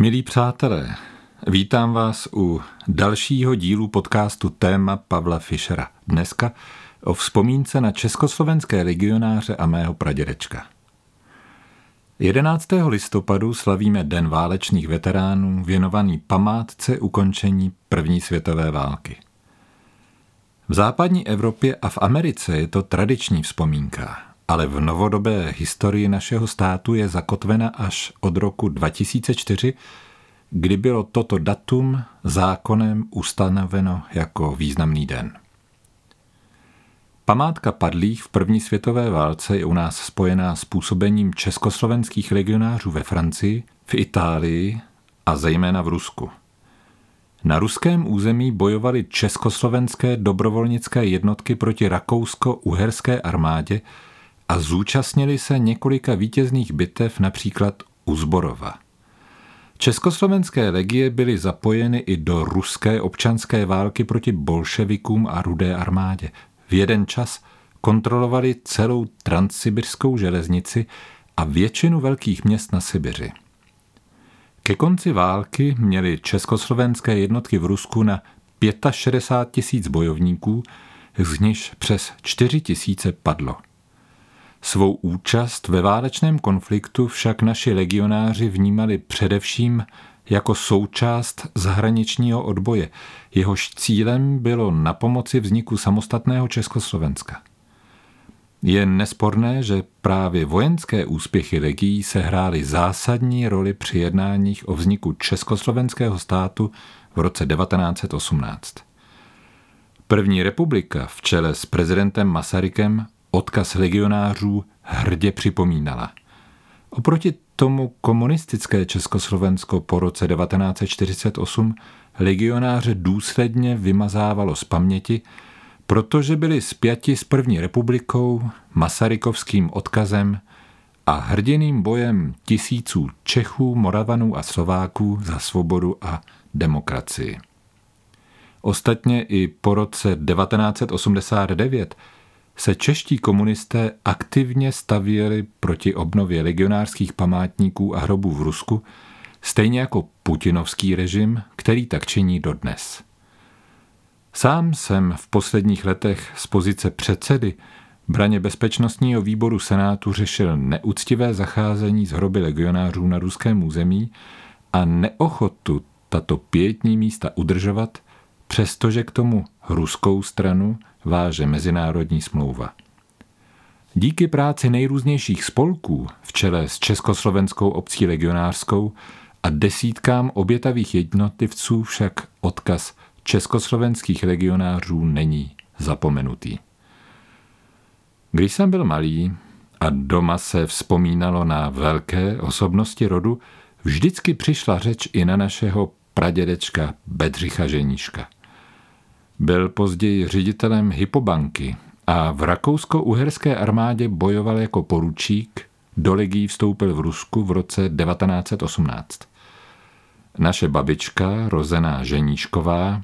Milí přátelé, vítám vás u dalšího dílu podcastu Téma Pavla Fischera. Dneska o vzpomínce na československé legionáře a mého pradědečka. 11. listopadu slavíme Den válečných veteránů věnovaný památce ukončení první světové války. V západní Evropě a v Americe je to tradiční vzpomínka, ale v novodobé historii našeho státu je zakotvena až od roku 2004, kdy bylo toto datum zákonem ustanoveno jako významný den. Památka padlých v první světové válce je u nás spojená s působením československých legionářů ve Francii, v Itálii a zejména v Rusku. Na ruském území bojovali československé dobrovolnické jednotky proti rakousko-uherské armádě a zúčastnili se několika vítězných bitev například u Zborova. Československé legie byly zapojeny i do ruské občanské války proti bolševikům a rudé armádě. V jeden čas kontrolovali celou transsibirskou železnici a většinu velkých měst na Sibiři. Ke konci války měly československé jednotky v Rusku na 65 tisíc bojovníků, z nichž přes 4 tisíce padlo. Svou účast ve válečném konfliktu však naši legionáři vnímali především jako součást zahraničního odboje. Jehož cílem bylo na pomoci vzniku samostatného Československa. Je nesporné, že právě vojenské úspěchy legií sehrály zásadní roli při jednáních o vzniku Československého státu v roce 1918. První republika v čele s prezidentem Masarykem odkaz legionářů hrdě připomínala. Oproti tomu komunistické Československo po roce 1948 legionáře důsledně vymazávalo z paměti, protože byli spjati s první republikou, masarykovským odkazem a hrdiným bojem tisíců Čechů, Moravanů a Slováků za svobodu a demokracii. Ostatně i po roce 1989 se čeští komunisté aktivně stavěli proti obnově legionářských památníků a hrobů v Rusku, stejně jako putinovský režim, který tak činí dodnes. Sám jsem v posledních letech z pozice předsedy braně bezpečnostního výboru Senátu řešil neúctivé zacházení z hroby legionářů na ruském území a neochotu tato pětní místa udržovat, přestože k tomu ruskou stranu váže mezinárodní smlouva. Díky práci nejrůznějších spolků v čele s Československou obcí legionářskou a desítkám obětavých jednotlivců však odkaz československých legionářů není zapomenutý. Když jsem byl malý a doma se vzpomínalo na velké osobnosti rodu, vždycky přišla řeč i na našeho pradědečka Bedřicha Ženíška. Byl později ředitelem Hypobanky a v rakousko-uherské armádě bojoval jako poručík, do legí vstoupil v Rusku v roce 1918. Naše babička, rozená Ženíšková,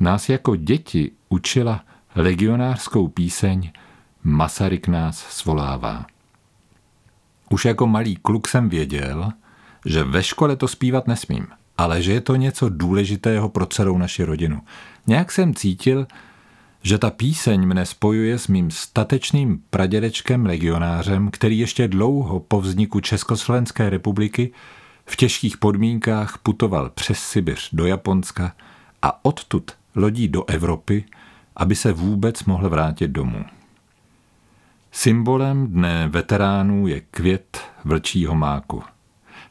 nás jako děti učila legionářskou píseň Masaryk nás svolává. Už jako malý kluk jsem věděl, že ve škole to zpívat nesmím, ale že je to něco důležitého pro celou naši rodinu. Nějak jsem cítil, že ta píseň mne spojuje s mým statečným pradědečkem legionářem, který ještě dlouho po vzniku Československé republiky v těžkých podmínkách putoval přes Sibiř do Japonska a odtud lodí do Evropy, aby se vůbec mohl vrátit domů. Symbolem dne veteránů je květ vlčího máku.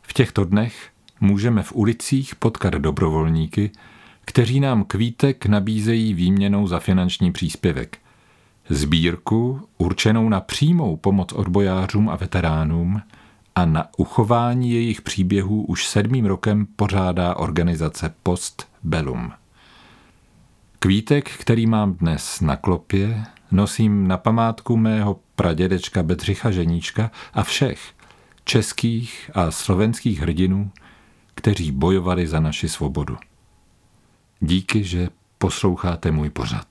V těchto dnech můžeme v ulicích potkat dobrovolníky, kteří nám kvítek nabízejí výměnou za finanční příspěvek. Sbírku určenou na přímou pomoc odbojářům a veteránům a na uchování jejich příběhů už sedmým rokem pořádá organizace Post Bellum. Kvítek, který mám dnes na klopě, nosím na památku mého pradědečka Bedřicha Ženíčka a všech českých a slovenských hrdinů, kteří bojovali za naši svobodu. Díky, že posloucháte můj pořad.